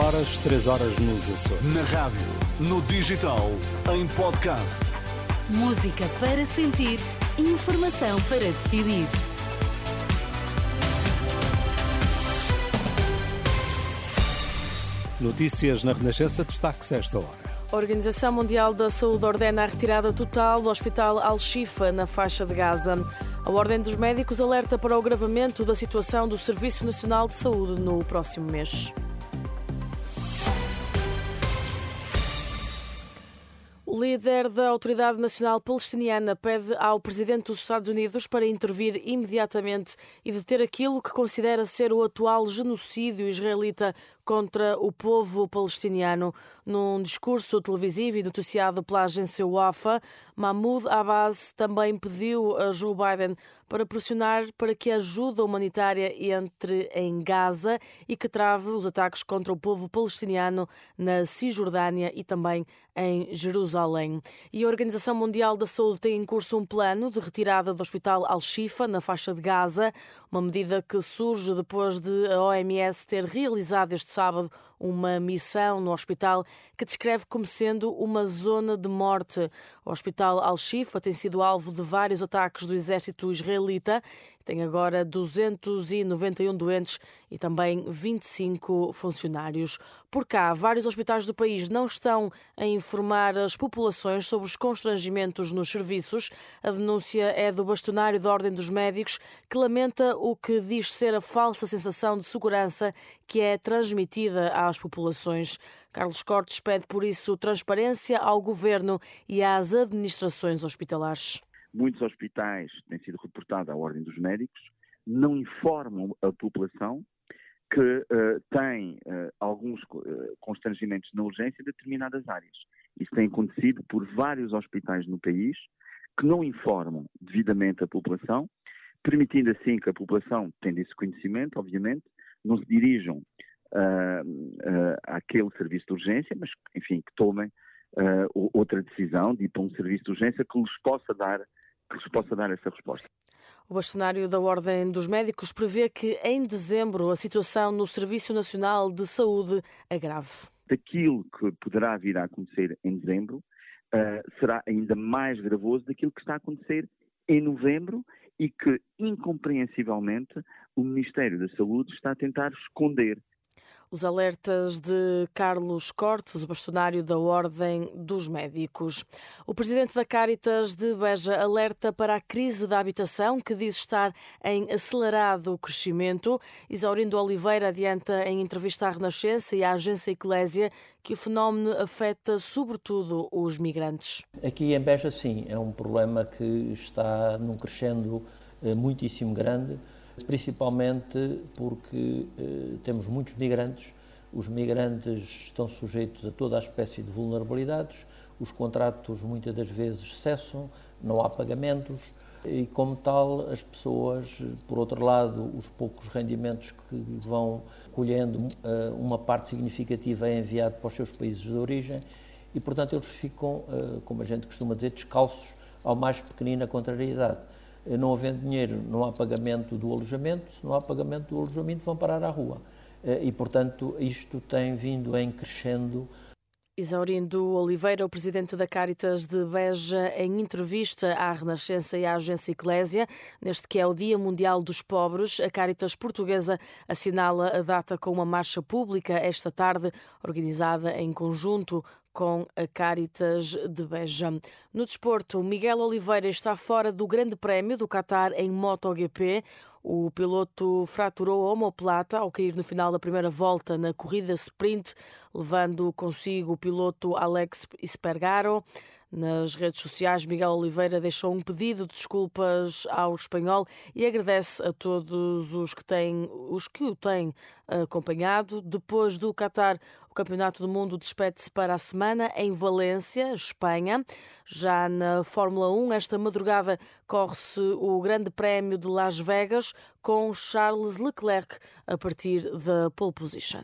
horas, 3 horas nos Açores. Na rádio, no digital, em podcast. Música para sentir, informação para decidir. Notícias na Renascença, destaque-se esta hora. A Organização Mundial da Saúde ordena a retirada total do Hospital Al-Shifa, na faixa de Gaza. A Ordem dos Médicos alerta para o agravamento da situação do Serviço Nacional de Saúde no próximo mês. O líder da Autoridade Nacional Palestiniana pede ao presidente dos Estados Unidos para intervir imediatamente e deter aquilo que considera ser o atual genocídio israelita contra o povo palestiniano. Num discurso televisivo e noticiado pela agência WAFA, Mahmoud Abbas também pediu a Joe Biden para pressionar para que a ajuda humanitária entre em Gaza e que trave os ataques contra o povo palestiniano na Cisjordânia e também em Jerusalém. E a Organização Mundial da Saúde tem em curso um plano de retirada do Hospital Al-Shifa, na faixa de Gaza, uma medida que surge depois de a OMS ter realizado este sábado uma missão no hospital que descreve como sendo uma zona de morte. O Hospital Al-Shifa tem sido alvo de vários ataques do exército israelita. Tem agora 291 doentes e também 25 funcionários. Por cá, vários hospitais do país não estão a informar as populações sobre os constrangimentos nos serviços. A denúncia é do bastonário da Ordem dos Médicos, que lamenta o que diz ser a falsa sensação de segurança que é transmitida às populações. Carlos Cortes pede, por isso, transparência ao governo e às administrações hospitalares. Muitos hospitais, têm sido reportado à Ordem dos Médicos, não informam a população que uh, tem uh, alguns uh, constrangimentos na urgência em determinadas áreas. Isso tem acontecido por vários hospitais no país que não informam devidamente a população, permitindo assim que a população, tendo esse conhecimento, obviamente, não se dirijam uh, àquele serviço de urgência, mas, enfim, que tomem uh, outra decisão de ir para um serviço de urgência que lhes possa dar, que lhes possa dar essa resposta. O bastonário da Ordem dos Médicos prevê que em dezembro a situação no Serviço Nacional de Saúde agrave. Daquilo que poderá vir a acontecer em dezembro uh, será ainda mais gravoso daquilo que está a acontecer em novembro e que, incompreensivelmente, o Ministério da Saúde está a tentar esconder os alertas de Carlos Cortes, o bastonário da Ordem dos Médicos. O presidente da Caritas de Beja alerta para a crise da habitação, que diz estar em acelerado crescimento. Isaurindo Oliveira adianta em entrevista à Renascença e à agência Eclésia que o fenómeno afeta sobretudo os migrantes. Aqui em Beja, sim, é um problema que está num crescendo muitíssimo grande principalmente porque eh, temos muitos migrantes, os migrantes estão sujeitos a toda a espécie de vulnerabilidades, os contratos muitas das vezes cessam, não há pagamentos. E, como tal, as pessoas, por outro lado, os poucos rendimentos que vão colhendo, eh, uma parte significativa é enviado para os seus países de origem. E, portanto, eles ficam, eh, como a gente costuma dizer, descalços ao mais pequenina contrariedade. Eh, não havendo dinheiro, não há pagamento do alojamento, se não há pagamento do alojamento, vão parar à rua. Eh, e, portanto, isto tem vindo em crescendo. Isaurindo Oliveira, o presidente da Caritas de Beja, em entrevista à Renascença e à agência Eclésia, neste que é o Dia Mundial dos Pobres, a Caritas portuguesa assinala a data com uma marcha pública esta tarde, organizada em conjunto com a Caritas de Beja. No desporto, Miguel Oliveira está fora do Grande Prémio do Qatar em MotoGP. O piloto fraturou a omoplata ao cair no final da primeira volta na corrida sprint, levando consigo o piloto Alex Espargaro. Nas redes sociais, Miguel Oliveira deixou um pedido de desculpas ao espanhol e agradece a todos os que, têm, os que o têm acompanhado. Depois do Qatar, o Campeonato do Mundo despede-se para a semana em Valência, Espanha. Já na Fórmula 1, esta madrugada corre-se o Grande Prémio de Las Vegas com Charles Leclerc a partir da pole position.